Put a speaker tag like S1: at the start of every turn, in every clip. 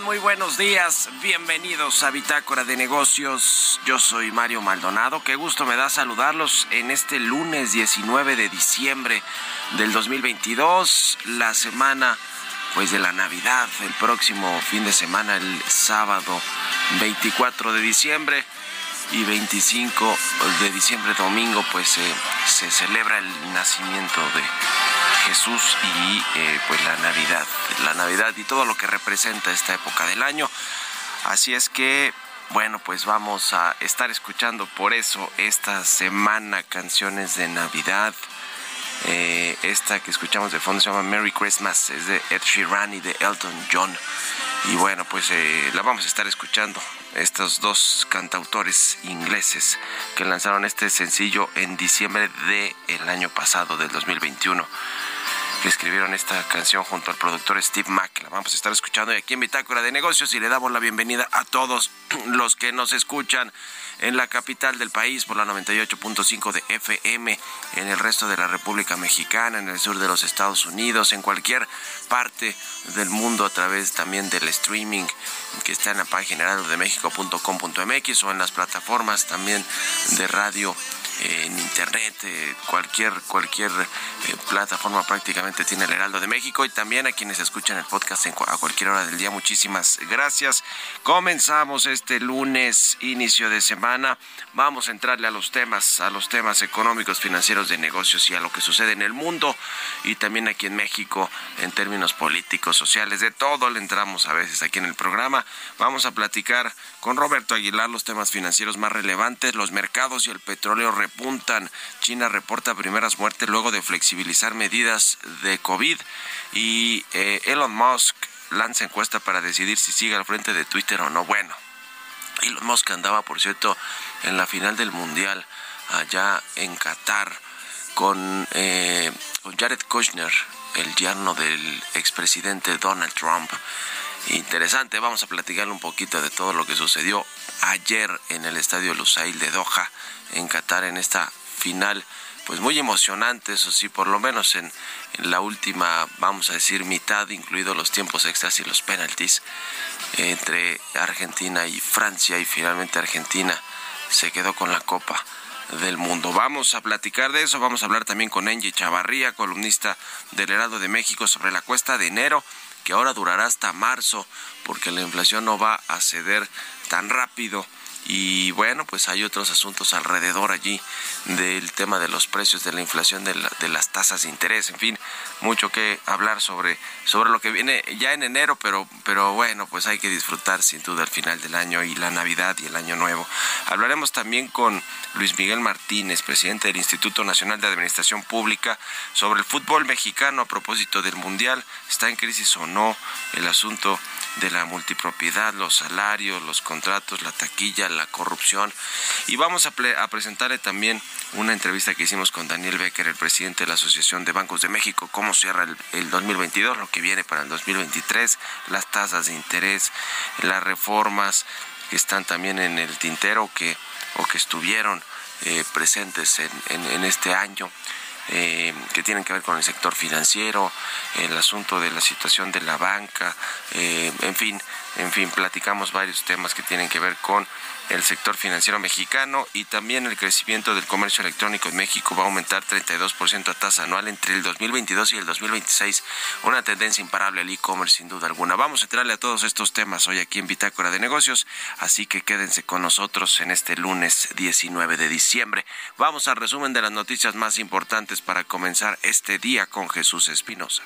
S1: Muy buenos días. Bienvenidos a Bitácora de Negocios. Yo soy Mario Maldonado. Qué gusto me da saludarlos en este lunes 19 de diciembre del 2022, la semana pues de la Navidad, el próximo fin de semana, el sábado 24 de diciembre y 25 de diciembre domingo pues se celebra el nacimiento de Jesús y eh, pues la Navidad, la Navidad y todo lo que representa esta época del año. Así es que, bueno, pues vamos a estar escuchando por eso esta semana canciones de Navidad. Eh, esta que escuchamos de fondo se llama Merry Christmas, es de Ed Sheeran y de Elton John. Y bueno, pues eh, la vamos a estar escuchando. Estos dos cantautores ingleses que lanzaron este sencillo en diciembre del año pasado, del 2021 escribieron esta canción junto al productor Steve Mack. La vamos a estar escuchando aquí en Bitácora de Negocios y le damos la bienvenida a todos los que nos escuchan en la capital del país por la 98.5 de FM, en el resto de la República Mexicana, en el sur de los Estados Unidos, en cualquier parte del mundo a través también del streaming que está en la página heraldodemexico.com.mx o en las plataformas también de radio en internet, eh, cualquier cualquier eh, plataforma prácticamente tiene el Heraldo de México y también a quienes escuchan el podcast a cualquier hora del día. Muchísimas gracias. Comenzamos este lunes, inicio de semana. Vamos a entrarle a los temas, a los temas económicos, financieros, de negocios y a lo que sucede en el mundo y también aquí en México en términos políticos, sociales, de todo le entramos a veces aquí en el programa. Vamos a platicar con Roberto Aguilar los temas financieros más relevantes, los mercados y el petróleo repuntan. China reporta primeras muertes luego de flexibilizar medidas de COVID y eh, Elon Musk lanza encuesta para decidir si sigue al frente de Twitter o no. Bueno, Elon Musk andaba, por cierto, en la final del Mundial allá en Qatar con, eh, con Jared Kushner, el yerno del expresidente Donald Trump. Interesante, vamos a platicar un poquito de todo lo que sucedió ayer en el estadio Lusail de Doha, en Qatar, en esta final pues muy emocionante, eso sí, por lo menos en, la última, vamos a decir, mitad, incluidos los tiempos extras y los penaltis, entre Argentina y Francia, y finalmente Argentina se quedó con la Copa del Mundo. Vamos a platicar de eso, vamos a hablar también con Angie Chavarría, columnista del Herado de México, sobre la cuesta de enero, que ahora durará hasta marzo, porque la inflación no va a ceder tan rápido y bueno, pues hay otros asuntos alrededor allí del tema de los precios, de la inflación, de, las tasas de interés, en fin, mucho que hablar sobre, sobre lo que viene ya en enero, pero, pero bueno, pues hay que disfrutar sin duda el final del año y la Navidad y el Año Nuevo. Hablaremos también con Luis Miguel Martínez, presidente del Instituto Nacional de Administración Pública, sobre el fútbol mexicano a propósito del Mundial. ¿Está en crisis o no el asunto de la multipropiedad, los salarios, los contratos, la taquilla, la corrupción. Y vamos a, presentarle también una entrevista que hicimos con Daniel Becker, el presidente de la Asociación de Bancos de México, cómo cierra el, el 2022, lo que viene para el 2023, las tasas de interés, las reformas que están también en el tintero que, o que estuvieron eh, presentes en, en este año. Eh, que tienen que ver con el sector financiero, el asunto de la situación de la banca, eh, en fin, en fin, platicamos varios temas que tienen que ver con el sector financiero mexicano y también el crecimiento del comercio electrónico en México va a aumentar 32% a tasa anual entre el 2022 y el 2026. Una tendencia imparable al e-commerce sin duda alguna. Vamos a entrarle a todos estos temas hoy aquí en Bitácora de Negocios, así que quédense con nosotros en este lunes 19 de diciembre. Vamos al resumen de las noticias más importantes para comenzar este día con Jesús Espinosa.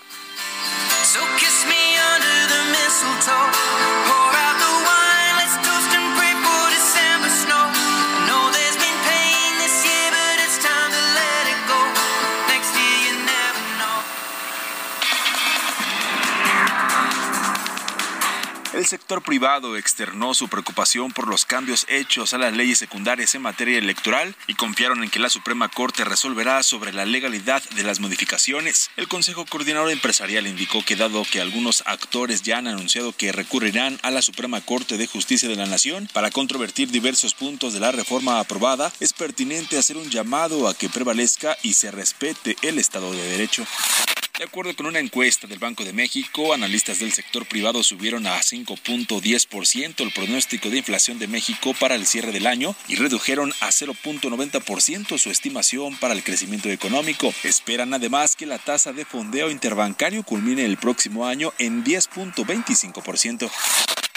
S2: El sector privado externó su preocupación por los cambios hechos a las leyes secundarias en materia electoral y confiaron en que la Suprema Corte resolverá sobre la legalidad de las modificaciones. El Consejo Coordinador Empresarial indicó que dado que algunos actores ya han anunciado que recurrirán a la Suprema Corte de Justicia de la Nación para controvertir diversos puntos de la reforma aprobada, es pertinente hacer un llamado a que prevalezca y se respete el Estado de Derecho. De acuerdo con una encuesta del Banco de México, analistas del sector privado subieron a 5.10% el pronóstico de inflación de México para el cierre del año y redujeron a 0.90% su estimación para el crecimiento económico. Esperan además que la tasa de fondeo interbancario culmine el próximo año en 10.25%.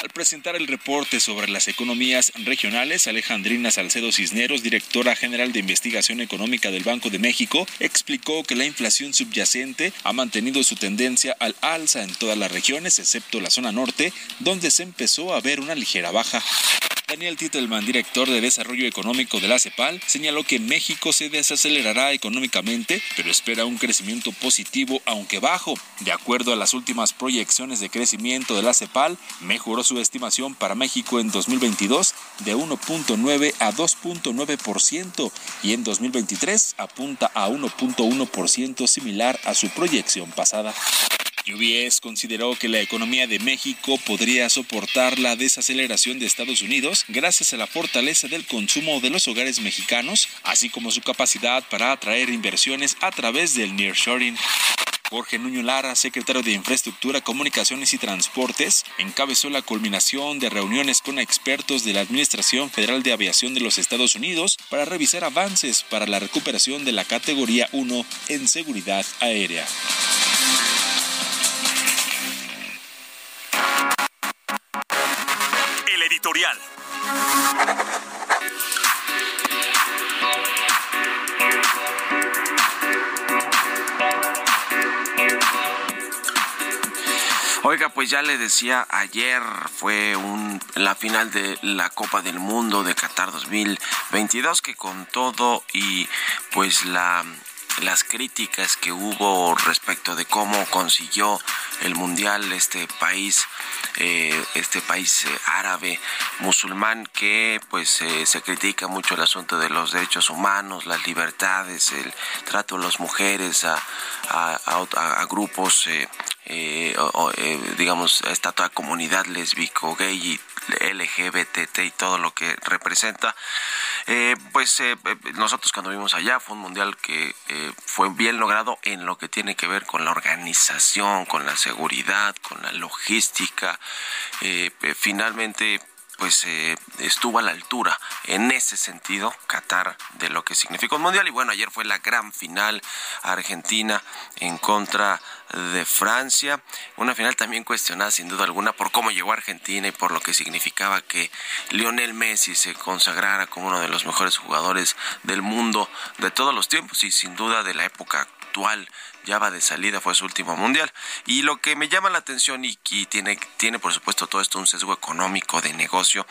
S2: Al presentar el reporte sobre las economías regionales, Alejandrina Salcedo Cisneros, directora general de investigación económica del Banco de México, explicó que la inflación subyacente ha mantenido su tendencia al alza en todas las regiones, excepto la zona norte, donde se empezó a ver una ligera baja. Daniel Titelman, director de Desarrollo Económico de la CEPAL, señaló que México se desacelerará económicamente, pero espera un crecimiento positivo aunque bajo. De acuerdo a las últimas proyecciones de crecimiento de la CEPAL, mejoró su estimación para México en 2022 de 1.9 a 2.9% y en 2023 apunta a 1.1% similar a su proyección pasada. UBS consideró que la economía de México podría soportar la desaceleración de Estados Unidos gracias a la fortaleza del consumo de los hogares mexicanos, así como su capacidad para atraer inversiones a través del nearshoring. Jorge Nuño Lara, secretario de Infraestructura, Comunicaciones y Transportes, encabezó la culminación de reuniones con expertos de la Administración Federal de Aviación de los Estados Unidos para revisar avances para la recuperación de la categoría 1 en seguridad aérea.
S1: Oiga, pues ya le decía, ayer fue la final de la Copa del Mundo de Qatar 2022 que con todo y pues la las críticas que hubo respecto de cómo consiguió el mundial este país eh, este país eh, árabe musulmán que pues eh, se critica mucho el asunto de los derechos humanos las libertades el trato de las mujeres a, a, grupos digamos a esta toda comunidad lesbico gay y LGBT y todo lo que representa eh, pues eh, eh, nosotros cuando vimos allá fue un mundial que fue bien logrado en lo que tiene que ver con la organización, con la seguridad, con la logística. finalmente pues estuvo a la altura en ese sentido Qatar de lo que significó un mundial y bueno ayer fue la gran final Argentina en contra de Francia. Una final también cuestionada sin duda alguna por cómo llegó a Argentina y por lo que significaba que Lionel Messi se consagrara como uno de los mejores jugadores del mundo de todos los tiempos y sin duda de la época actual ya va de salida, fue su último mundial. Y lo que me llama la atención y que tiene, tiene por supuesto todo esto un sesgo económico de negocio,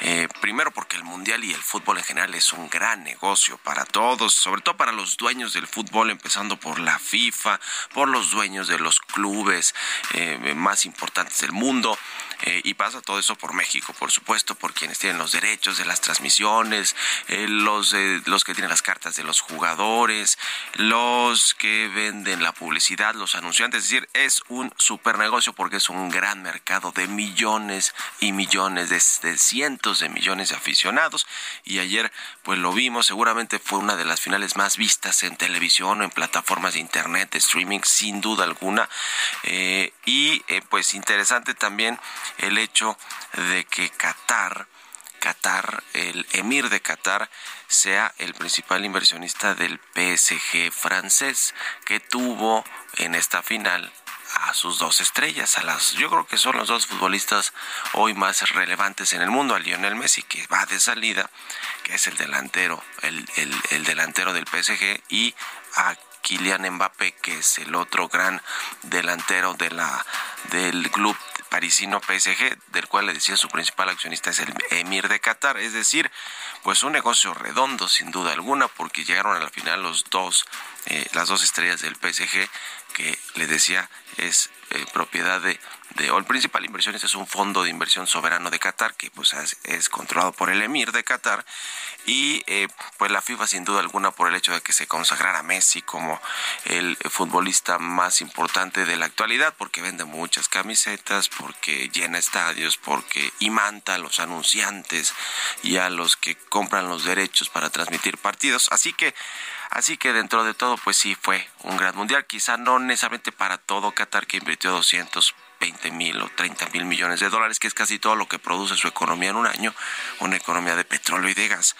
S1: eh, primero porque el mundial y el fútbol en general es un gran negocio para todos, sobre todo para los dueños del fútbol, empezando por la FIFA, por los dueños de los clubes eh, más importantes del mundo. Eh, y pasa todo eso por México, por supuesto, por quienes tienen los derechos de las transmisiones, los, los que tienen las cartas de los jugadores, los que venden en la publicidad, los anunciantes, es decir, es un super negocio porque es un gran mercado de millones y millones, de, cientos de millones de aficionados. Y ayer, pues lo vimos, seguramente fue una de las finales más vistas en televisión o en plataformas de internet, de streaming, sin duda alguna. Eh, y eh, pues interesante también el hecho de que Qatar, Qatar, el emir de Qatar, sea el principal inversionista del PSG francés, que tuvo en esta final a sus dos estrellas, a las, yo creo que son los dos futbolistas hoy más relevantes en el mundo, a Lionel Messi, que va de salida, que es el delantero, el, el delantero del PSG, y a Kylian Mbappé, que es el otro gran delantero de la, del club parisino PSG, del cual le decía su principal accionista es el emir de Qatar, es decir, pues un negocio redondo sin duda alguna, porque llegaron a la final los dos, eh, las dos estrellas del PSG, que le decía es eh, propiedad de, de, o el principal inversionista es un fondo de inversión soberano de Qatar, que pues es, controlado por el emir de Qatar, y eh, pues la FIFA sin duda alguna por el hecho de que se consagrara Messi como el futbolista más importante de la actualidad, porque vende muchas camisetas, porque llena estadios, porque imanta a los anunciantes y a los que compran los derechos para transmitir partidos. Así que Así que dentro de todo, pues sí fue un gran mundial. Quizá no necesariamente para todo Qatar, que invirtió 220 mil o 30 mil millones de dólares, que es casi todo lo que produce su economía en un año, una economía de petróleo y de gas,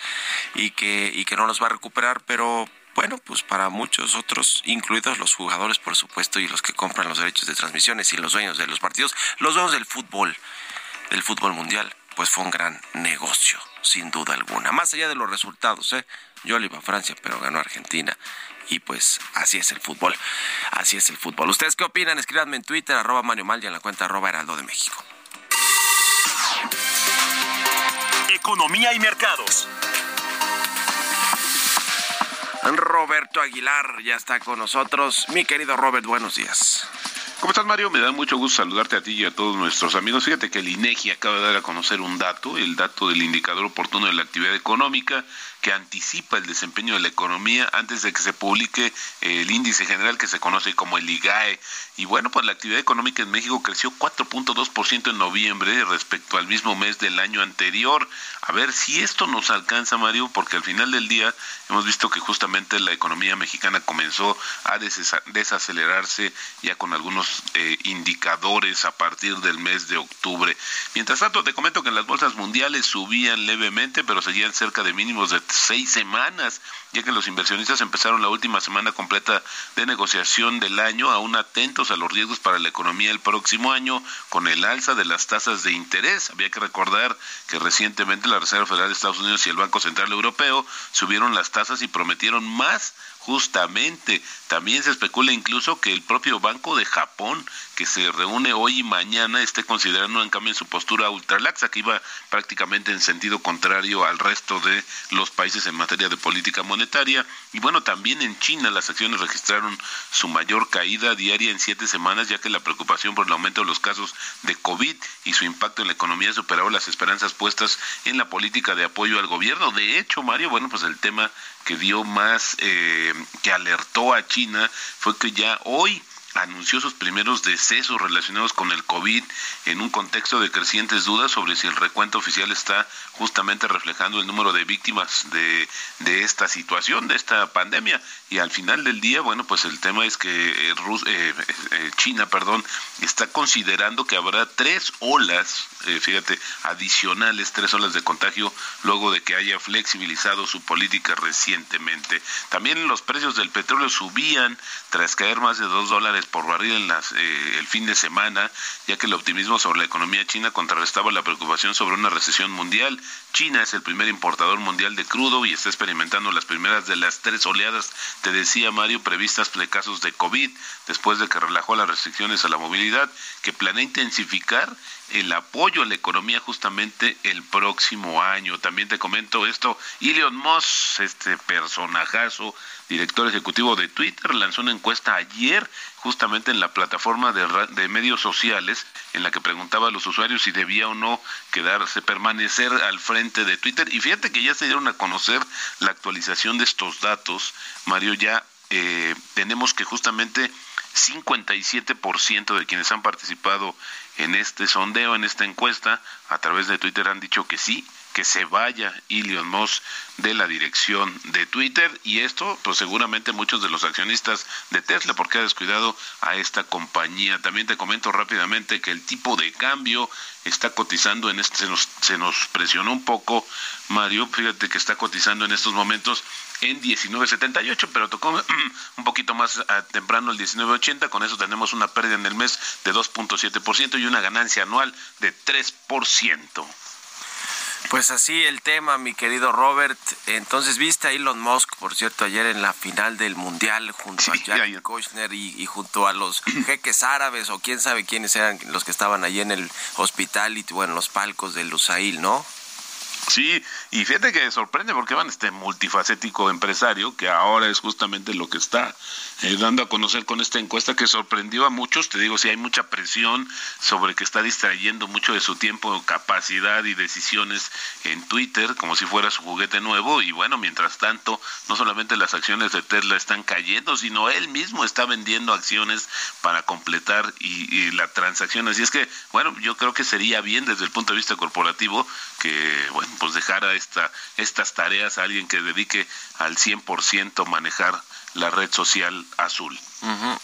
S1: y que, y que no los va a recuperar, pero bueno, pues para muchos otros, incluidos los jugadores, por supuesto, y los que compran los derechos de transmisiones y los dueños de los partidos, los dueños del fútbol, del fútbol mundial, pues fue un gran negocio, sin duda alguna. Más allá de los resultados, ¿eh? Yo le iba a Francia, pero ganó Argentina. Y pues así es el fútbol. Así es el fútbol. ¿Ustedes qué opinan? Escríbanme en Twitter, arroba Mario Mal y en la cuenta arroba Heraldo de México.
S3: Economía y mercados.
S1: Roberto Aguilar ya está con nosotros. Mi querido Robert, buenos días.
S4: ¿Cómo estás, Mario? Me da mucho gusto saludarte a ti y a todos nuestros amigos. Fíjate que el INEGI acaba de dar a conocer un dato, el dato del indicador oportuno de la actividad económica, que anticipa el desempeño de la economía antes de que se publique eh, el índice general que se conoce como el IGAE. Y bueno, pues la actividad económica en México creció 4.2% en noviembre respecto al mismo mes del año anterior. A ver si esto nos alcanza, Mario, porque al final del día hemos visto que justamente la economía mexicana comenzó a desacelerarse ya con algunos eh, indicadores a partir del mes de octubre. Mientras tanto, te comento que las bolsas mundiales subían levemente, pero seguían cerca de mínimos de seis semanas, ya que los inversionistas empezaron la última semana completa de negociación del año, aún atentos a los riesgos para la economía el próximo año, con el alza de las tasas de interés. Había que recordar que recientemente la Reserva Federal de Estados Unidos y el Banco Central Europeo subieron las tasas y prometieron más justamente. También se especula incluso que el propio Banco de Japón, que se reúne hoy y mañana, esté considerando en cambio su postura ultralaxa, que iba prácticamente en sentido contrario al resto de los países en materia de política monetaria. Y bueno, también en China las acciones registraron su mayor caída diaria en siete semanas, ya que la preocupación por el aumento de los casos de COVID y su impacto en la economía superó las esperanzas puestas en la política de apoyo al gobierno. De hecho, Mario, bueno, pues el tema que dio más, eh, que alertó a China fue que ya hoy anunció sus primeros decesos relacionados con el COVID en un contexto de crecientes dudas sobre si el recuento oficial está justamente reflejando el número de víctimas de, de esta situación, de esta pandemia. Y al final del día, bueno, pues el tema es que eh, eh, eh, China, perdón, está considerando que habrá tres olas, fíjate, adicionales, tres olas de contagio luego de que haya flexibilizado su política recientemente. También los precios del petróleo subían tras caer más de dos dólares por barril en las, eh, el fin de semana, ya que el optimismo sobre la economía china contrarrestaba la preocupación sobre una recesión mundial. China es el primer importador mundial de crudo y está experimentando las primeras de las tres oleadas, te decía Mario, previstas de casos de COVID, después de que relajó las restricciones a la movilidad, que planea intensificar el apoyo a la economía justamente el próximo año. También te comento esto, Elon Musk, este personajazo, director ejecutivo de Twitter, lanzó una encuesta ayer justamente en la plataforma de, medios sociales en la que preguntaba a los usuarios si debía o no quedarse, permanecer al frente de Twitter. Y fíjate que ya se dieron a conocer la actualización de estos datos. Mario, ya eh, tenemos que justamente 57% de quienes han participado en este sondeo, en esta encuesta, a través de Twitter han dicho que sí, que se vaya Elon Musk de la dirección de Twitter y esto pues seguramente muchos de los accionistas de Tesla porque ha descuidado a esta compañía. También te comento rápidamente que el tipo de cambio está cotizando en este se nos, se nos presionó un poco Mario, fíjate que está cotizando en estos momentos en 19.78, pero tocó un poquito más ah, temprano el 19.80, con eso tenemos una pérdida en el mes de 2.7% y una ganancia anual de 3%.
S1: Pues así el tema, mi querido Robert. Entonces, viste a Elon Musk, por cierto, ayer en la final del Mundial junto a Jack Kushner y, junto a los jeques árabes o quién sabe quiénes eran los que estaban allí en el hospital y bueno, los palcos del Lusail, ¿no?
S4: Sí, y fíjate que sorprende porque van este multifacético empresario que ahora es justamente lo que está eh, dando a conocer con esta encuesta que sorprendió a muchos. Te digo, si hay mucha presión sobre que está distrayendo mucho de su tiempo, capacidad y decisiones en Twitter, como si fuera su juguete nuevo. Y bueno, mientras tanto, no solamente las acciones de Tesla están cayendo, sino él mismo está vendiendo acciones para completar y la transacción. Así es que, bueno, yo creo que sería bien desde el punto de vista corporativo que, bueno, pues dejara esta, estas tareas a alguien que dedique al 100% manejar la red social azul.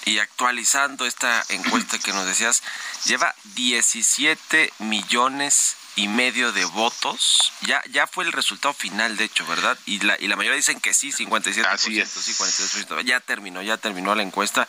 S1: Y actualizando esta encuesta que nos decías, lleva 17 millones y medio de votos. Ya ya fue el resultado final, de hecho, ¿verdad? Y la, y la mayoría dicen que sí, 57%,
S4: Así es.
S1: sí, 42%. Ya terminó, ya terminó la encuesta.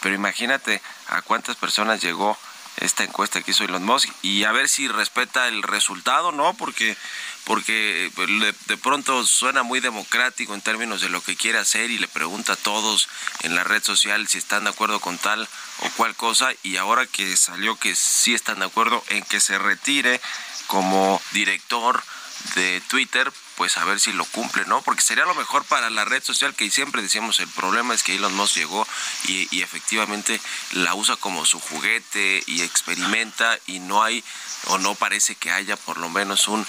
S1: Pero imagínate a cuántas personas llegó esta encuesta que hizo Elon Musk y a ver si respeta el resultado, ¿no? Porque porque pues, de, pronto suena muy democrático en términos de lo que quiere hacer y le pregunta a todos en la red social si están de acuerdo con tal o cual cosa y ahora que salió que sí están de acuerdo en que se retire como director de Twitter, pues a ver si lo cumple, ¿no? Porque sería lo mejor para la red social que siempre decíamos, el problema es que Elon Musk llegó y, efectivamente la usa como su juguete y experimenta y no hay o no parece que haya por lo menos un,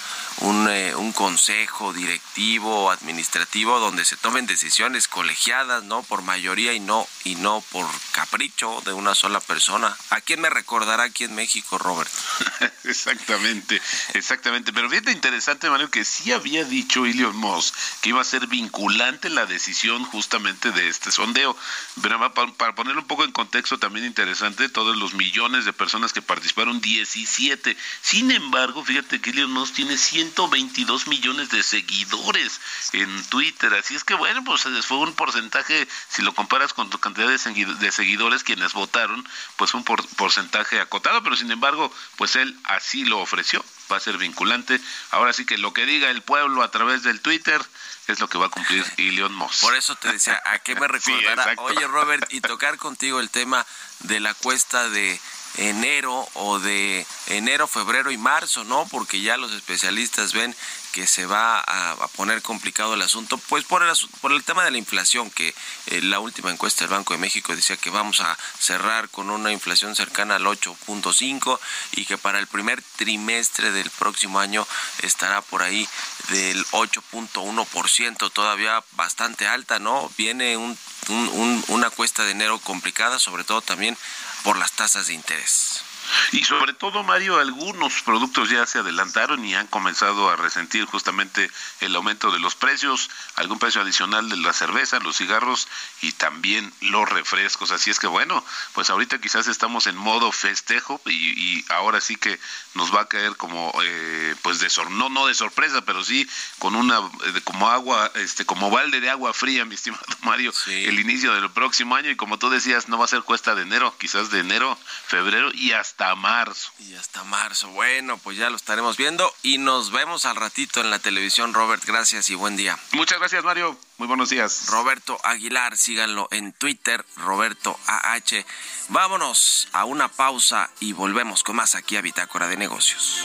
S1: eh, un consejo directivo o administrativo donde se tomen decisiones colegiadas, ¿no? Por mayoría y no, y no por capricho de una sola persona. ¿A quién me recordará aquí en México, Robert?
S4: exactamente, exactamente. Pero fíjate interesante, Mario, que sí había dicho Elon Musk que iba a ser vinculante la decisión justamente de este sondeo. Pero para, para poner un poco en contexto también interesante, todos los millones de personas que participaron, 17 sin embargo, fíjate que Elon Musk tiene 122 millones de seguidores en Twitter, así es que bueno, pues fue un porcentaje, si lo comparas con tu cantidad de seguidores quienes votaron, pues un porcentaje acotado, pero sin embargo, pues él así lo ofreció va a ser vinculante. Ahora sí que lo que diga el pueblo a través del Twitter es lo que va a cumplir Elon Musk.
S1: Por eso te decía, ¿a qué me recordará? Oye, Robert, y tocar contigo el tema de la cuesta de enero o de enero, febrero y marzo, ¿no? Porque ya los especialistas ven que se va a, poner complicado el asunto, pues por el, por el tema de la inflación, que eh, la última encuesta del Banco de México decía que vamos a cerrar con una inflación cercana al 8.5 y que para el primer trimestre del próximo año estará por ahí del 8.1%, todavía bastante alta, ¿no? Viene un, una cuesta de enero complicada, sobre todo también por las tasas de interés.
S4: Y sobre todo, Mario, algunos productos ya se adelantaron y han comenzado a resentir justamente el aumento de los precios, algún precio adicional de la cerveza, los cigarros y también los refrescos. Así es que bueno, pues ahorita quizás estamos en modo festejo y, ahora sí que nos va a caer como, eh, pues de sor no, no de sorpresa, pero sí con una, eh, como agua, este, como balde de agua fría, mi estimado Mario, el inicio del próximo año y como tú decías, no va a ser cuesta de enero, quizás de enero, febrero y hasta hasta marzo.
S1: Y hasta marzo. Bueno, pues ya lo estaremos viendo y nos vemos al ratito en la televisión. Robert, gracias y buen día.
S4: Muchas gracias, Mario. Muy buenos días.
S1: Roberto Aguilar, síganlo en Twitter, Roberto AH. Vámonos a una pausa y volvemos con más aquí a Bitácora de Negocios.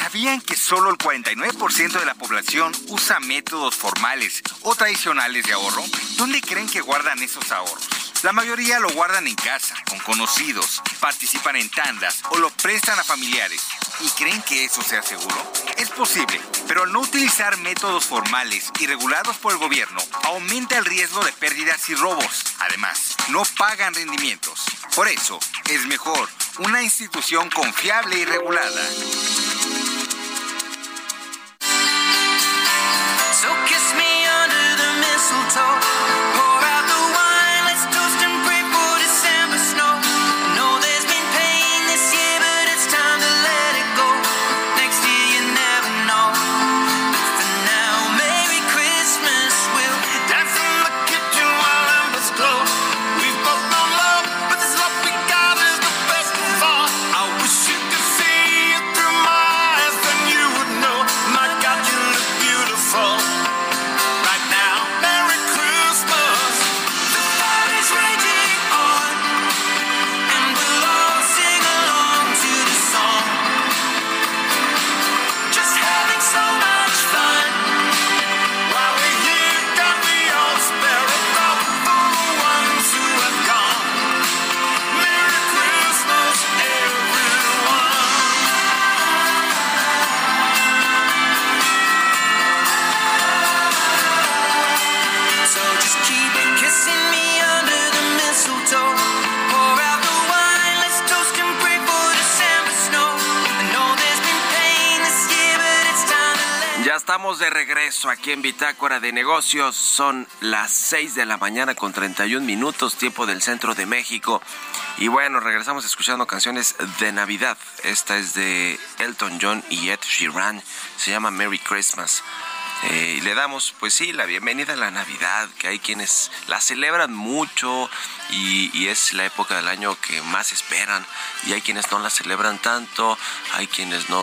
S5: ¿Sabían que solo el 49% de la población usa métodos formales o tradicionales de ahorro? ¿Dónde creen que guardan esos ahorros? La mayoría lo guardan en casa, con conocidos, participan en tandas o lo prestan a familiares. ¿Y creen que eso sea seguro? Es posible, pero al no utilizar métodos formales y regulados por el gobierno, aumenta el riesgo de pérdidas y robos. Además, no pagan rendimientos. Por eso, es mejor una institución confiable y regulada.
S1: So kiss me under the mistletoe. Regreso aquí en Bitácora de Negocios. Son las 6 de la mañana con 31 minutos, tiempo del centro de México. Y bueno, regresamos escuchando canciones de Navidad. Esta es de Elton John y Ed Sheeran. Se llama Merry Christmas. Eh, y le damos, pues sí, la bienvenida a la Navidad, que hay quienes la celebran mucho y, y, es la época del año que más esperan. Y hay quienes no la celebran tanto, hay quienes no.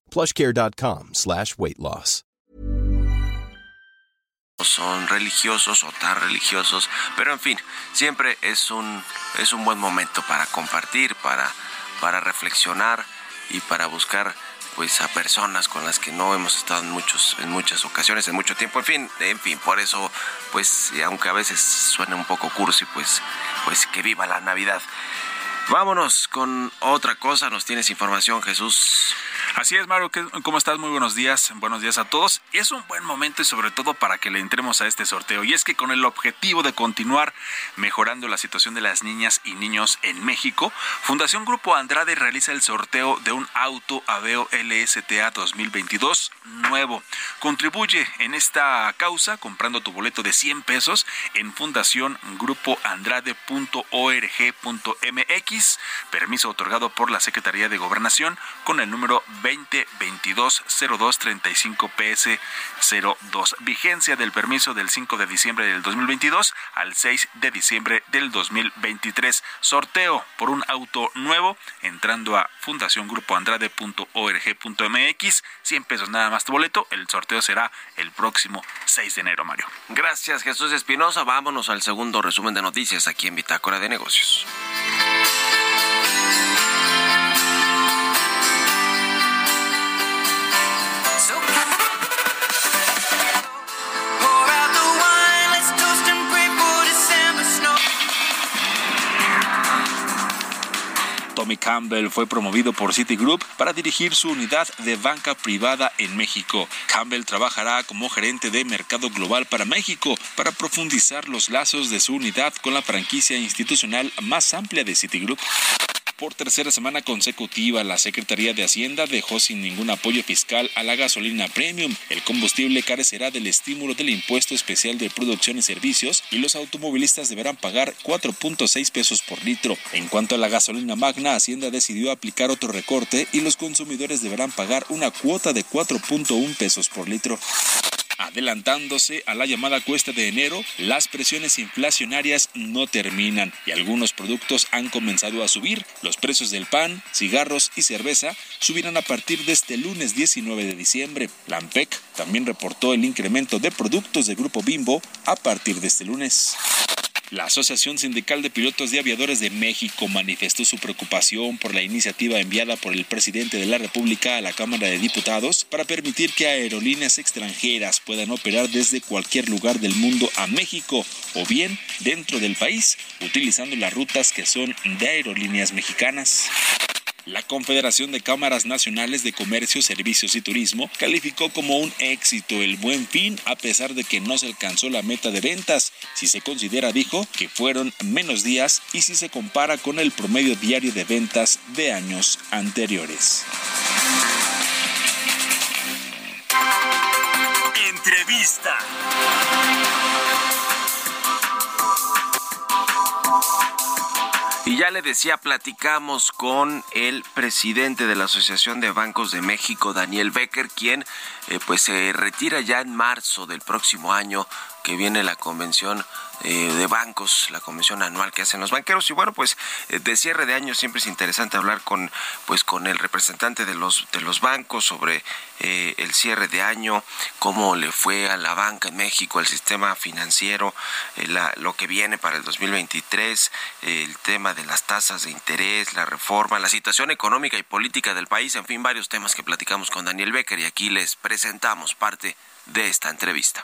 S6: plushcare.com slash weight loss.
S1: son religiosos o tan religiosos, pero en fin, siempre es un, es un buen momento para compartir, para, para reflexionar y para buscar pues a personas con las que no hemos estado en muchos en muchas ocasiones en mucho tiempo en fin en fin por eso pues aunque a veces suene un poco cursi pues pues que viva la navidad vámonos con otra cosa nos tienes información Jesús
S2: Así es, Mario, ¿cómo estás? Muy buenos días, buenos días a todos. Es un buen momento y sobre todo para que le entremos a este sorteo. Y es que con el objetivo de continuar mejorando la situación de las niñas y niños en México, Fundación Grupo Andrade realiza el sorteo de un auto Aveo LSTA 2022 nuevo. Contribuye en esta causa comprando tu boleto de 100 pesos en fundaciongrupoandrade.org.mx, permiso otorgado por la Secretaría de Gobernación con el número 2022 0235 PS 02. Vigencia del permiso del 5 de diciembre del 2022 al 6 de diciembre del 2023. Sorteo por un auto nuevo entrando a fundaciongrupoandrade.org.mx. 100 pesos nada más tu boleto. El sorteo será el próximo 6 de enero, Mario.
S1: Gracias, Jesús Espinosa. Vámonos al segundo resumen de noticias aquí en Bitácora de Negocios.
S2: Campbell fue promovido por Citigroup para dirigir su unidad de banca privada en México. Campbell trabajará como gerente de mercado global para México para profundizar los lazos de su unidad con la franquicia institucional más amplia de Citigroup. Por tercera semana consecutiva, la Secretaría de Hacienda dejó sin ningún apoyo fiscal a la gasolina premium. El combustible carecerá del estímulo del impuesto especial de producción y servicios y los automovilistas deberán pagar 4.6 pesos por litro. En cuanto a la gasolina magna, Hacienda decidió aplicar otro recorte y los consumidores deberán pagar una cuota de 4.1 pesos por litro. Adelantándose a la llamada cuesta de enero, las presiones inflacionarias no terminan y algunos productos han comenzado a subir. Los precios del pan, cigarros y cerveza subirán a partir de este lunes 19 de diciembre. La también reportó el incremento de productos del Grupo Bimbo a partir de este lunes. La Asociación Sindical de Pilotos de Aviadores de México manifestó su preocupación por la iniciativa enviada por el presidente de la República a la Cámara de Diputados para permitir que aerolíneas extranjeras puedan operar desde cualquier lugar del mundo a México o bien dentro del país, utilizando las rutas que son de aerolíneas mexicanas. La Confederación de Cámaras Nacionales de Comercio, Servicios y Turismo calificó como un éxito el buen fin a pesar de que no se alcanzó la meta de ventas, si se considera, dijo, que fueron menos días y si se compara con el promedio diario de ventas de años anteriores.
S3: Entrevista.
S1: Y ya le decía, platicamos con el presidente de la Asociación de Bancos de México, Daniel Becker, quien eh, pues se retira ya en marzo del próximo año que viene la convención eh, de bancos, la convención anual que hacen los banqueros. Y bueno, pues eh, de cierre de año siempre es interesante hablar con, pues, con el representante de los, de los bancos sobre eh, el cierre de año, cómo le fue a la banca en México, al sistema financiero, la, lo que viene para el 2023, el tema de las tasas de interés, la reforma, la situación económica y política del país, en fin, varios temas que platicamos con Daniel Becker y aquí les presentamos parte de esta entrevista.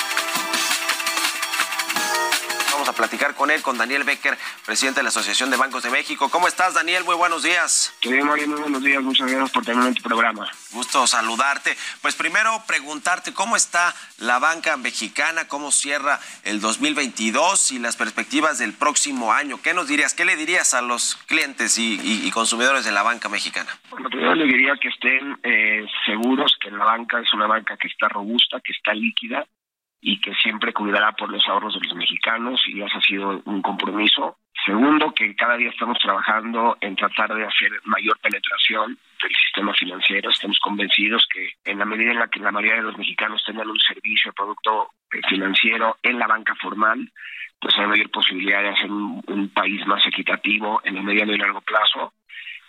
S1: Vamos a platicar con él, con Daniel Becker, presidente de la Asociación de Bancos de México. ¿Cómo estás, Daniel? Muy buenos días.
S7: Sí, Mario, muy buenos días. Muchas gracias por tenerme en tu programa.
S1: Gusto saludarte. Pues primero preguntarte cómo está la banca mexicana, cómo cierra el 2022 y las perspectivas del próximo año. ¿Qué nos dirías? ¿Qué le dirías a los clientes y, y- y consumidores de la banca mexicana?
S7: Bueno, primero les diría que estén eh, seguros que la banca es una banca que está robusta, que está líquida, y que siempre cuidará por los ahorros de los mexicanos y ese ha sido un compromiso. Segundo, que cada día estamos trabajando en tratar de hacer mayor penetración del sistema financiero. Estamos convencidos que en la medida en la que la mayoría de los mexicanos tengan un servicio, producto eh, financiero en la banca formal, pues hay mayor posibilidad de hacer un, país más equitativo en el mediano y largo plazo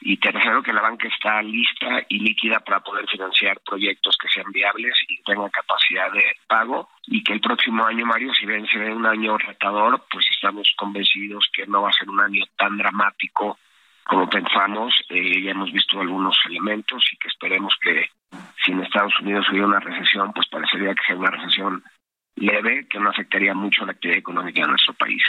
S7: y tercero, que la banca está lista y líquida para poder financiar proyectos que sean viables y tengan capacidad de pago. Y que el próximo año, Mario, si bien se un año retador, pues estamos convencidos que no va a ser un año tan dramático como pensamos. Eh, ya hemos visto algunos elementos y que esperemos que si en Estados Unidos hubiera una recesión, pues parecería que sea una recesión leve que no afectaría mucho la actividad económica de nuestro país.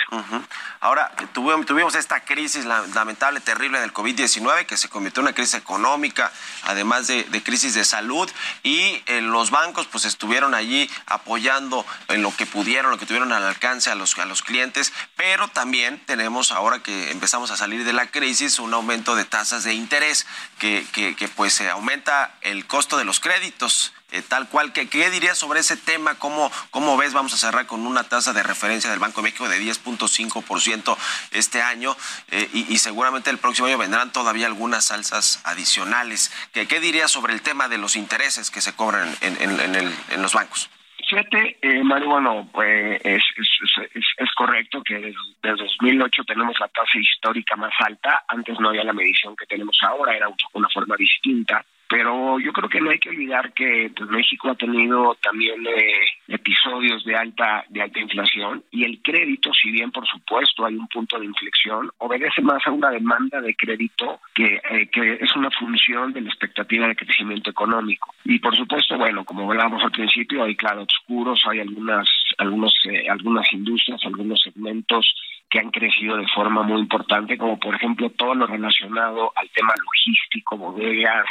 S1: Ahora, tuvimos, tuvimos esta crisis lamentable, terrible del COVID-19 que se convirtió en una crisis económica, además de, crisis de salud, y eh, los bancos pues estuvieron allí apoyando en lo que pudieron, lo que tuvieron al alcance a los, a los clientes, pero también tenemos ahora que empezamos a salir de la crisis un aumento de tasas de interés que, que, que pues se aumenta el costo de los créditos eh, tal cual. ¿Qué, ¿Qué, dirías sobre ese tema? ¿Cómo, ¿Cómo ves? Vamos a cerrar con una tasa de referencia del Banco de México de 10.5% este año eh, y, seguramente el próximo año vendrán todavía algunas salsas adicionales. ¿Qué, qué dirías sobre el tema de los intereses que se cobran en, en, los bancos?
S7: Fíjate, eh, Mario, bueno, pues es, es, es, correcto que desde, desde, 2008 tenemos la tasa histórica más alta. Antes no había la medición que tenemos ahora, era una forma distinta pero yo creo que no hay que olvidar que pues, México ha tenido también eh, episodios de alta de alta inflación y el crédito, si bien por supuesto hay un punto de inflexión, obedece más a una demanda de crédito que, eh, que es una función de la expectativa de crecimiento económico. Y por supuesto, bueno, como hablábamos al principio, hay claroscuros, hay algunas algunos eh, algunas industrias, algunos segmentos que han crecido de forma muy importante, como por ejemplo todo lo relacionado al tema logístico, bodegas,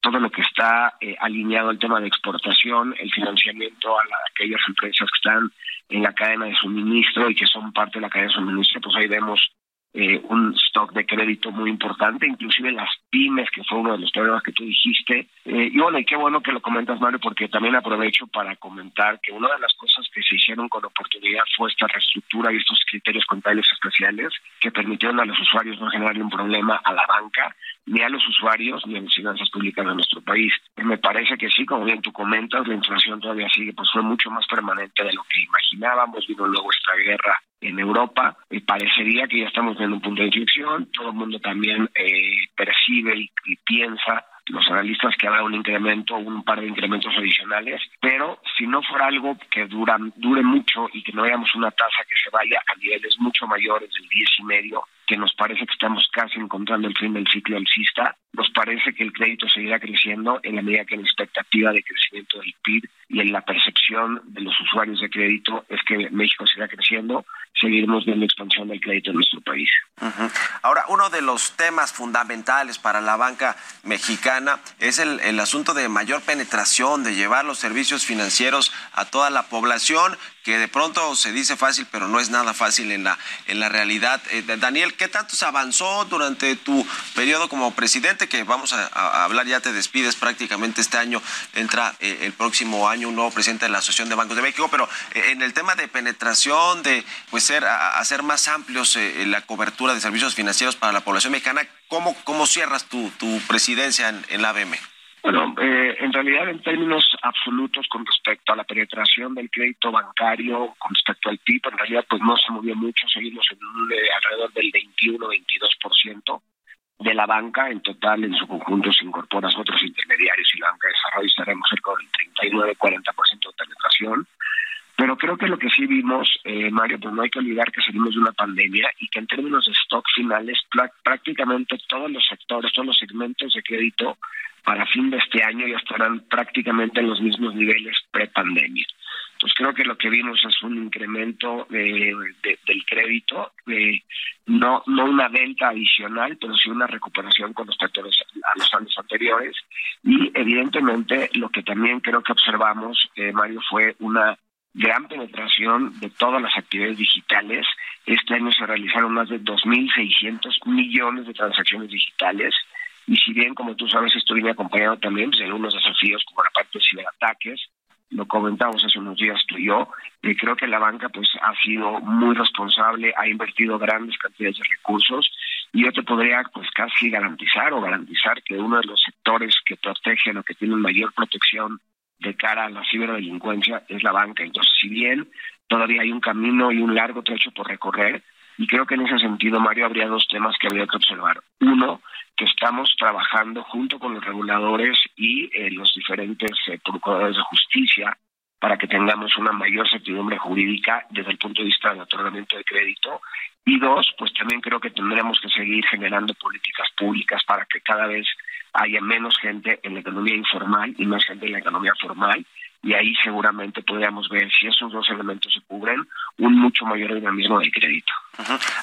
S7: todo lo que está eh, alineado al tema de exportación, el financiamiento a, aquellas empresas que están en la cadena de suministro y que son parte de la cadena de suministro, pues ahí vemos eh, un stock de crédito muy importante, inclusive las pymes, que fue uno de los problemas que tú dijiste. Eh, y bueno, y qué bueno que lo comentas, Mario, porque también aprovecho para comentar que una de las cosas que se hicieron con oportunidad fue esta reestructura y estos criterios contables especiales que permitieron a los usuarios no generarle un problema a la banca, ni a los usuarios, ni a las finanzas públicas de nuestro país. Me parece que sí, como bien tú comentas, la inflación todavía sigue, pues fue mucho más permanente de lo que imaginábamos, vino luego esta guerra en Europa. parecería que ya estamos viendo un punto de inflexión. Todo el mundo también eh, percibe y, y, piensa, los analistas, que habrá un incremento, un par de incrementos adicionales. Pero si no fuera algo que dura, dure mucho y que no veamos una tasa que se vaya a niveles mucho mayores del 10 y medio, que nos parece que estamos casi encontrando el fin del ciclo alcista, nos parece que el crédito seguirá creciendo en la medida que la expectativa de crecimiento del PIB y en la percepción de los usuarios de crédito es que México seguirá creciendo, seguiremos viendo expansión del crédito en nuestro país.
S1: Ahora, uno de los temas fundamentales para la banca mexicana es el asunto de mayor penetración, de llevar los servicios financieros a toda la población que de pronto se dice fácil, pero no es nada fácil en la, en la realidad. Eh, Daniel, ¿qué tanto se avanzó durante tu periodo como presidente? Que vamos a, hablar, ya te despides prácticamente este año, entra eh, el próximo año un nuevo presidente de la Asociación de Bancos de México, pero eh, en el tema de penetración, de pues ser, a, hacer más amplios la cobertura de servicios financieros para la población mexicana, ¿cómo, cómo cierras tu, tu presidencia en, en la ABM?
S7: Bueno, eh, en realidad en términos absolutos con respecto a la penetración del crédito bancario, con respecto al PIB, en realidad pues no se movió mucho, seguimos en un, eh, alrededor del 21-22% de la banca, en total en su conjunto se incorporan otros intermediarios y la banca de desarrollo. Estaremos cerca del 39-40% de penetración. Pero creo que lo que sí vimos, eh, Mario, pues no hay que olvidar que salimos de una pandemia y que en términos de stock finales, prácticamente todos los sectores, todos los segmentos de crédito para fin de este año ya estarán prácticamente en los mismos niveles pre-pandemia. Entonces creo que lo que vimos es un incremento de, de, del crédito, de, no, no una venta adicional, pero sí una recuperación con respecto a los años anteriores. Y evidentemente lo que también creo que observamos, eh, Mario, fue una gran penetración de todas las actividades digitales. Este año se realizaron más de 2.600 millones de transacciones digitales. Y si bien, como tú sabes, esto viene acompañado también pues, de algunos desafíos como la parte de ciberataques, lo comentamos hace unos días tú y yo, y creo que la banca pues ha sido muy responsable, ha invertido grandes cantidades de recursos y yo te podría pues casi garantizar o garantizar que uno de los sectores que protegen o que tienen mayor protección de cara a la ciberdelincuencia es la banca. Entonces, si bien todavía hay un camino y un largo trecho por recorrer, y creo que en ese sentido, Mario, habría dos temas que habría que observar. Uno, que estamos trabajando junto con los reguladores y eh, los diferentes eh, procuradores de justicia para que tengamos una mayor certidumbre jurídica desde el punto de vista del otorgamiento de crédito. Y dos, pues también creo que tendremos que seguir generando políticas públicas para que cada vez haya menos gente en la economía informal y más gente en la economía formal y ahí seguramente podríamos ver si esos dos elementos se cubren un mucho mayor dinamismo del crédito.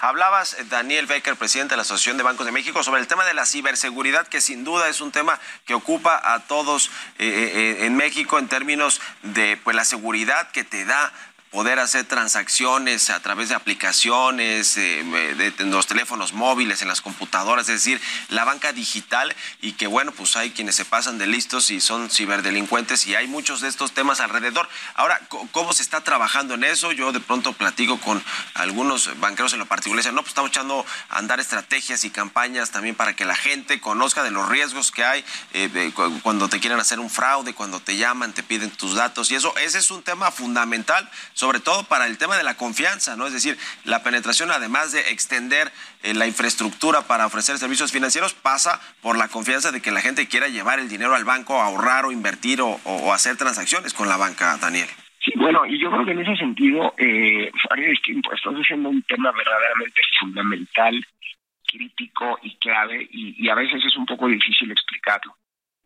S1: Hablabas, eh, Daniel Becker, presidente de la Asociación de Bancos de México, sobre el tema de la ciberseguridad, que sin duda es un tema que ocupa a todos eh, eh, en México en términos de pues la seguridad que te da poder hacer transacciones a través de aplicaciones, eh, de, los teléfonos móviles, en las computadoras, es decir, la banca digital y que bueno, pues hay quienes se pasan de listos y son ciberdelincuentes y hay muchos de estos temas alrededor. Ahora, ¿cómo se está trabajando en eso? Yo de pronto platico con algunos banqueros en lo particular, dicen, no, pues estamos echando a andar estrategias y campañas también para que la gente conozca de los riesgos que hay eh, cuando te quieren hacer un fraude, cuando te llaman, te piden tus datos y eso, ese es un tema fundamental sobre todo para el tema de la confianza, ¿no? Es decir, la penetración, además de extender eh, la infraestructura para ofrecer servicios financieros, pasa por la confianza de que la gente quiera llevar el dinero al banco, ahorrar o invertir o, hacer transacciones con la banca, Daniel.
S7: Sí, bueno, y yo creo que en ese sentido, eh, estás haciendo un tema verdaderamente fundamental, crítico y clave, y a veces es un poco difícil explicarlo.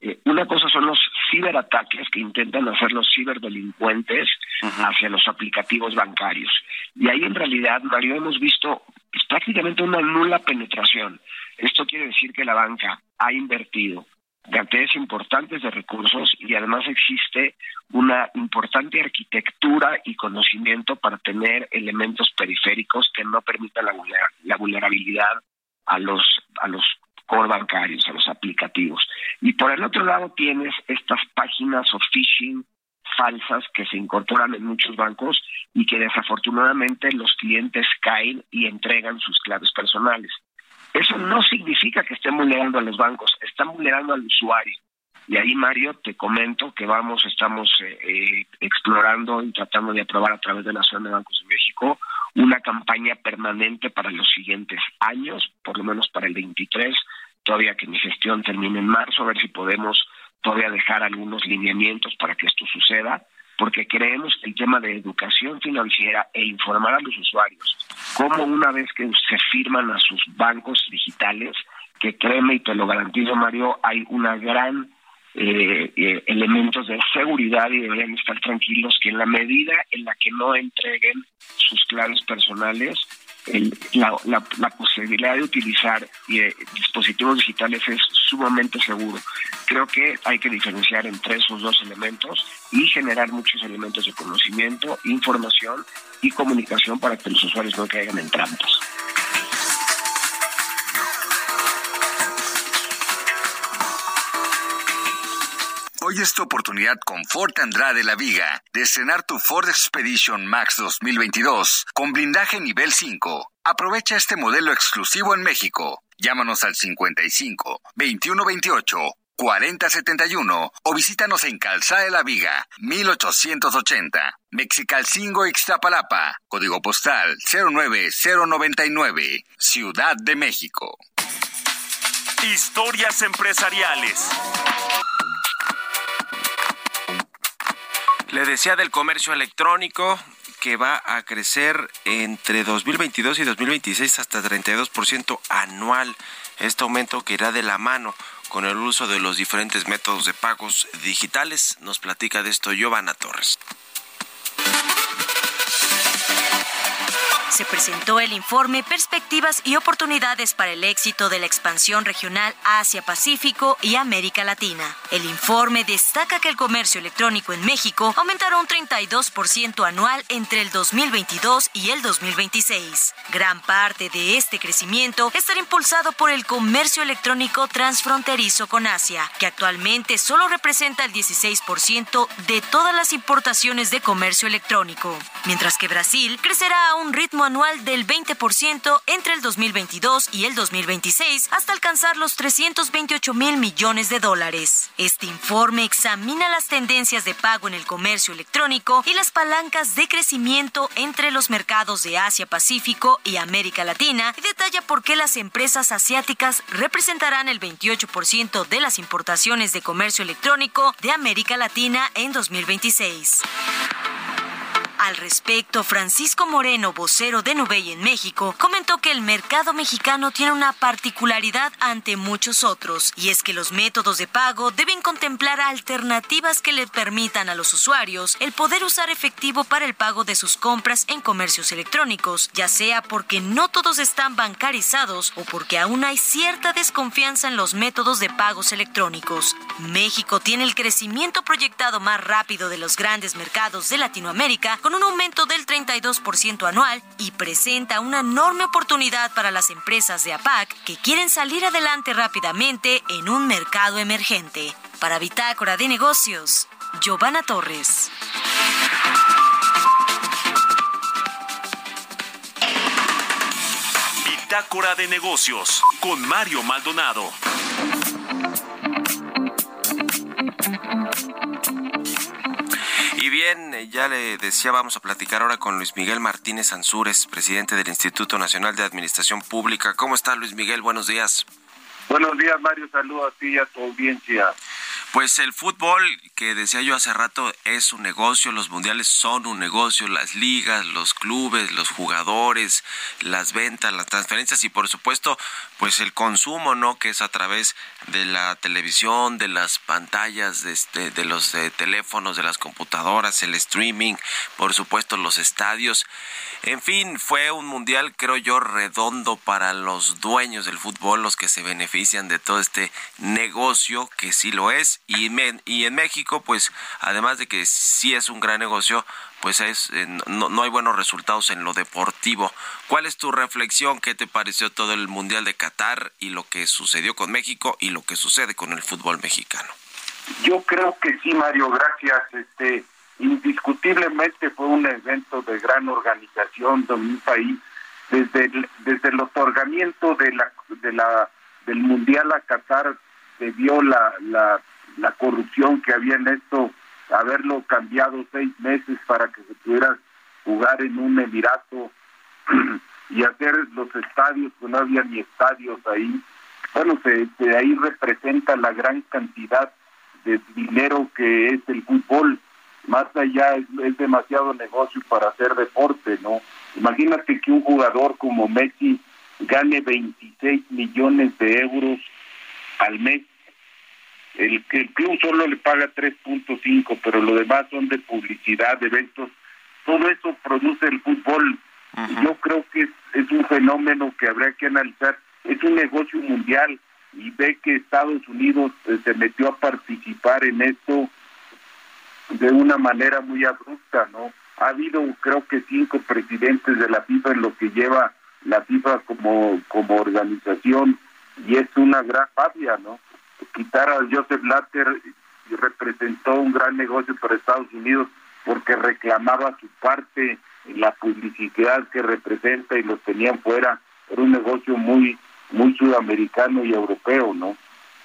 S7: Eh, una cosa son los ciberataques que intentan hacer los ciberdelincuentes hacia los aplicativos bancarios. Y ahí en realidad, Mario, hemos visto pues, prácticamente una nula penetración. Esto quiere decir que la banca ha invertido cantidades importantes de recursos y además existe una importante arquitectura y conocimiento para tener elementos periféricos que no permitan la, la vulnerabilidad a los a los core bancarios, a los aplicativos. Y por el otro lado tienes estas páginas o phishing falsas que se incorporan en muchos bancos y que desafortunadamente los clientes caen y entregan sus claves personales. Eso no significa que estén vulnerando a los bancos, están vulnerando al usuario. Y ahí, Mario, te comento que vamos, estamos eh, eh, explorando y tratando de aprobar a través de la Asociación de Bancos de México una campaña permanente para los siguientes años, por lo menos para el 23, todavía que mi gestión termine en marzo, a ver si podemos todavía dejar algunos lineamientos para que esto suceda, porque creemos que el tema de educación financiera e informar a los usuarios, como una vez que se firman a sus bancos digitales, que créeme y te lo garantizo, Mario, hay una gran eh, eh, elementos de seguridad y deberían estar tranquilos que en la medida en la que no entreguen sus claves personales, la, posibilidad de utilizar eh, dispositivos digitales es sumamente seguro. Creo que hay que diferenciar entre esos dos elementos y generar muchos elementos de conocimiento, información y comunicación para que los usuarios no caigan en trampas.
S5: Hoy es tu oportunidad con Ford Andrade La Viga de estrenar tu Ford Expedition Max 2022 con blindaje nivel 5. Aprovecha este modelo exclusivo en México. Llámanos al 55 2128 4071 o visítanos en Calzada de la Viga, 1880, Mexicalcingo Ixtapalapa, código postal 09099, Ciudad de México.
S3: Historias empresariales.
S1: Le decía del comercio electrónico que va a crecer entre 2022 y 2026 hasta 32% anual. Este aumento que irá de la mano con el uso de los diferentes métodos de pagos digitales. Nos platica de esto Giovanna Torres.
S8: Se presentó el informe Perspectivas y oportunidades para el éxito de la expansión regional Asia-Pacífico y América Latina. El informe destaca que el comercio electrónico en México aumentará un 32% anual entre el 2022 y el 2026. Gran parte de este crecimiento estará impulsado por el comercio electrónico transfronterizo con Asia, que actualmente solo representa el 16% de todas las importaciones de comercio electrónico, mientras que Brasil crecerá a un ritmo anual del 20% entre el 2022 y el 2026 hasta alcanzar los 328 mil millones de dólares. Este informe examina las tendencias de pago en el comercio electrónico y las palancas de crecimiento entre los mercados de Asia, Pacífico y América Latina y detalla por qué las empresas asiáticas representarán el 28% de las importaciones de comercio electrónico de América Latina en 2026. Al respecto, Francisco Moreno, vocero de Nubey en México, comentó que el mercado mexicano tiene una particularidad ante muchos otros, y es que los métodos de pago deben contemplar alternativas que le permitan a los usuarios el poder usar efectivo para el pago de sus compras en comercios electrónicos, ya sea porque no todos están bancarizados o porque aún hay cierta desconfianza en los métodos de pagos electrónicos. México tiene el crecimiento proyectado más rápido de los grandes mercados de Latinoamérica, con un aumento del 32% anual y presenta una enorme oportunidad para las empresas de APAC que quieren salir adelante rápidamente en un mercado emergente. Para Bitácora de Negocios, Giovanna Torres.
S3: Bitácora de Negocios con Mario Maldonado.
S1: Bien, eh, ya le decía, vamos a platicar ahora con Luis Miguel Martínez Ansúrez, presidente del Instituto Nacional de Administración Pública. ¿Cómo está Luis Miguel? Buenos días.
S9: Buenos días, Mario. Saludo a ti y a tu audiencia.
S1: Pues el fútbol, que decía yo hace rato, es un negocio, los mundiales son un negocio, las ligas, los clubes, los jugadores, las ventas, las transferencias y por supuesto, pues el consumo, ¿no? Que es a través de la televisión, de las pantallas, de, este, de los de teléfonos, de las computadoras, el streaming, por supuesto los estadios. En fin, fue un mundial, creo yo, redondo para los dueños del fútbol, los que se benefician de todo este negocio, que sí lo es y, y en México, pues además de que sí es un gran negocio, pues es eh, no, no, hay buenos resultados en lo deportivo. ¿Cuál es tu reflexión? ¿Qué te pareció todo el Mundial de Qatar y lo que sucedió con México y lo que sucede con el fútbol mexicano?
S9: Yo creo que sí, Mario, gracias. Este, indiscutiblemente fue un evento de gran organización de un país desde el, desde el otorgamiento de del mundial a Qatar se vio la la corrupción que había en esto, haberlo cambiado seis meses para que se pudiera jugar en un emirato y hacer los estadios, pues no había ni estadios ahí. Bueno, se, ahí representa la gran cantidad de dinero que es el fútbol. Más allá es demasiado negocio para hacer deporte, ¿no? Imagínate que un jugador como Messi gane 26 millones de euros al mes el, el club solo le paga 3.5, pero lo demás son de publicidad, de eventos. Todo eso produce el fútbol. Uh -huh. Yo creo que es, es un fenómeno que habría que analizar. Es un negocio mundial y ve que Estados Unidos eh, se metió a participar en esto de una manera muy abrupta, ¿no? Ha habido, creo que cinco presidentes de la FIFA en lo que lleva la FIFA como como organización y es una gran fabia, ¿no? Quitar a Joseph Blatter representó un gran negocio para Estados Unidos porque reclamaba su parte en la publicidad que representa y los tenían fuera. Era un negocio muy muy sudamericano y europeo, ¿no?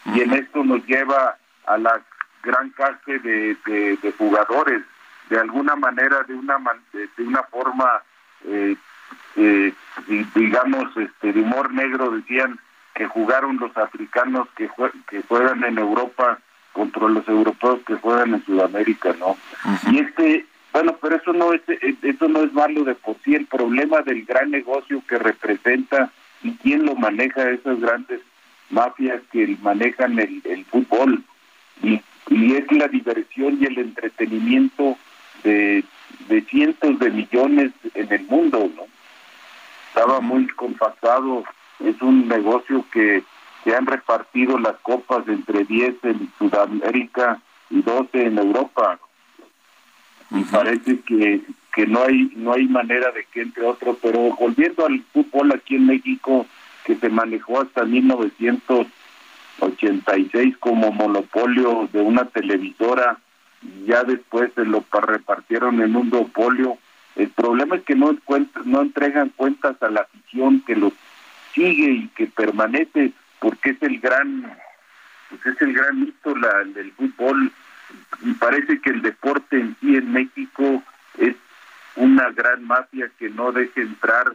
S9: Y en esto nos lleva a la gran clase de, de, de jugadores. De alguna manera, de una de una forma, eh, eh, digamos, este, de humor negro, decían, que jugaron los africanos que, jue que juegan en Europa contra los europeos que juegan en Sudamérica, ¿no? Uh -huh. Y este, bueno, pero eso no es eso no es malo de por sí, el problema del gran negocio que representa y quién lo maneja esas grandes mafias que manejan el, el fútbol y, y es la diversión y el entretenimiento de, de cientos de millones en el mundo, ¿no? estaba muy compactado. Es un negocio que se han repartido las copas entre 10 en Sudamérica y 12 en Europa. Y parece que, que no hay no hay manera de que entre otro, pero volviendo al fútbol aquí en México, que se manejó hasta 1986 como monopolio de una televisora, ya después se lo repartieron en un duopolio. El problema es que no, no entregan cuentas a la afición que lo sigue y que permanece, porque es el gran, pues es el gran hito la, del fútbol. Y parece que el deporte en sí en México es una gran mafia que no deja entrar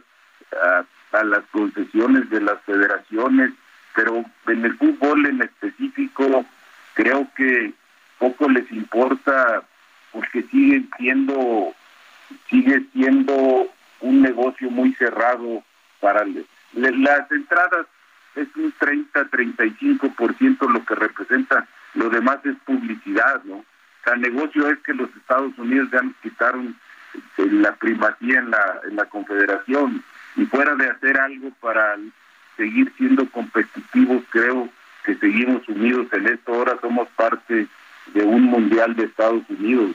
S9: a, las concesiones de las federaciones, pero en el fútbol en específico creo que poco les importa porque siguen siendo sigue siendo un negocio muy cerrado para las entradas es un 30 35% lo que representa lo demás es publicidad no o sea, el negocio es que los Estados Unidos ya nos quitaron eh, la primacía en la en la Confederación y fuera de hacer algo para seguir siendo competitivos creo que seguimos unidos en esto. Ahora somos parte de un mundial de Estados Unidos.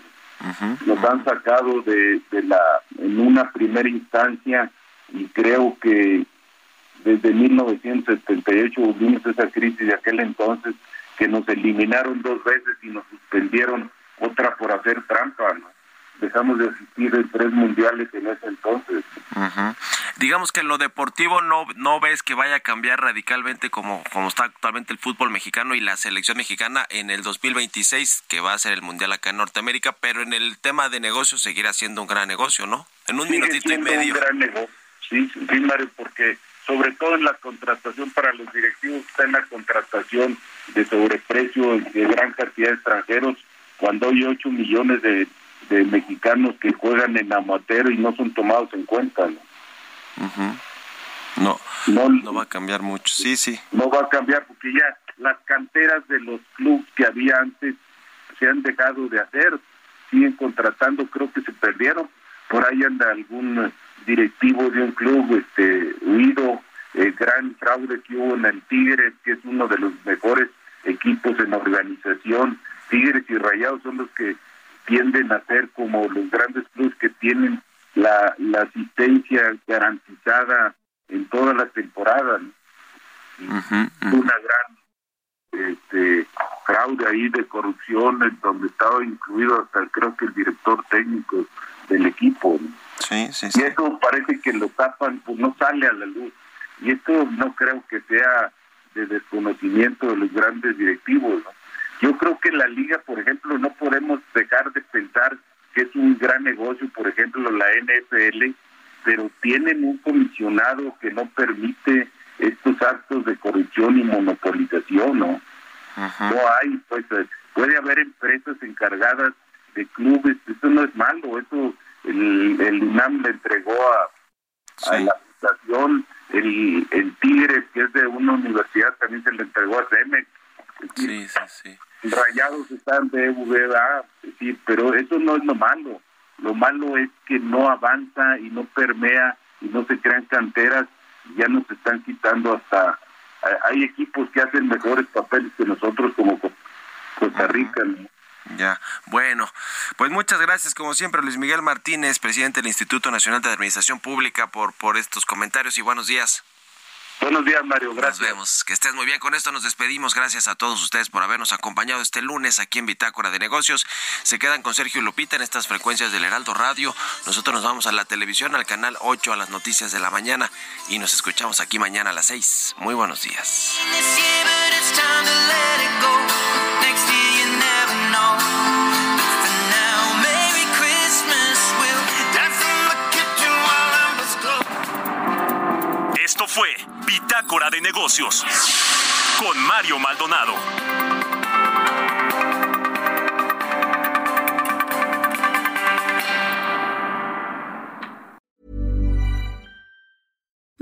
S9: Nos han sacado de, de la en una primera instancia y creo que desde 1978 vimos esa crisis de aquel entonces que nos eliminaron dos veces y nos suspendieron otra por hacer trampa, ¿no? dejamos de asistir en tres mundiales en ese entonces.
S1: Digamos que en lo deportivo no, no ves que vaya a cambiar radicalmente como, como está actualmente el fútbol mexicano y la selección mexicana en el 2026, que va a ser el mundial acá en Norteamérica, pero en el tema de negocios seguirá siendo un gran negocio, ¿no? En un minutito y medio.
S9: Un gran negocio, sí, sí, Mario, porque sobre todo en la contratación para los directivos está en la contratación de sobreprecio de gran cantidad de extranjeros, cuando hay 8 millones de de mexicanos que juegan en amateur y no son tomados en cuenta.
S1: ¿no? no, no, va a cambiar mucho, sí, sí.
S9: No va a cambiar porque ya las canteras de los clubes que había antes se han dejado de hacer, siguen contratando, creo que se perdieron. Por ahí anda algún directivo de un club este huido, el gran fraude que hubo en el Tigres, que es uno de los mejores equipos en organización. Tigres y Rayados son los que tienden a ser como los grandes clubes que tienen la, la asistencia garantizada en todas las temporadas. Una gran este, fraude ahí de corrupción en donde estaba incluido hasta creo que el director técnico del equipo.
S1: Sí, sí,
S9: Y eso parece que lo tapan, pues no sale a la luz. Y esto no creo que sea de desconocimiento de los grandes directivos. ¿no? Yo creo que la liga, por ejemplo, no podemos dejar de pensar que es un gran negocio, por ejemplo, la NFL, pero tienen un comisionado que no permite estos actos de corrupción y monopolización, ¿no? No hay, pues, eh, puede haber empresas encargadas de clubes, eso no es malo, eso el, el UNAM le entregó a, a la fundación, el, el Tigres, que es de una universidad, también se le entregó a CEMEX.
S1: Sí, sí, sí
S9: rayados están de VA, sí, pero eso no es lo malo. Lo malo es que no avanza y no permea y no se crean canteras, ya nos están quitando hasta hay equipos que hacen mejores papeles que nosotros como Costa Rica.
S1: Ya, bueno, pues muchas gracias como siempre Luis Miguel Martínez, presidente del Instituto Nacional de Administración Pública por por estos comentarios y buenos días.
S9: Buenos días, Mario. Gracias.
S1: Nos vemos. Que estés muy bien. Con esto nos despedimos. Gracias a todos ustedes por habernos acompañado este lunes aquí en Bitácora de Negocios. Se quedan con Sergio Lupita en estas frecuencias del Heraldo Radio. Nosotros nos vamos a la televisión, al canal 8, a las noticias de la mañana. Y nos escuchamos aquí mañana a las 6. Muy buenos días.
S3: Fue Bitácora de Negocios con Mario Maldonado.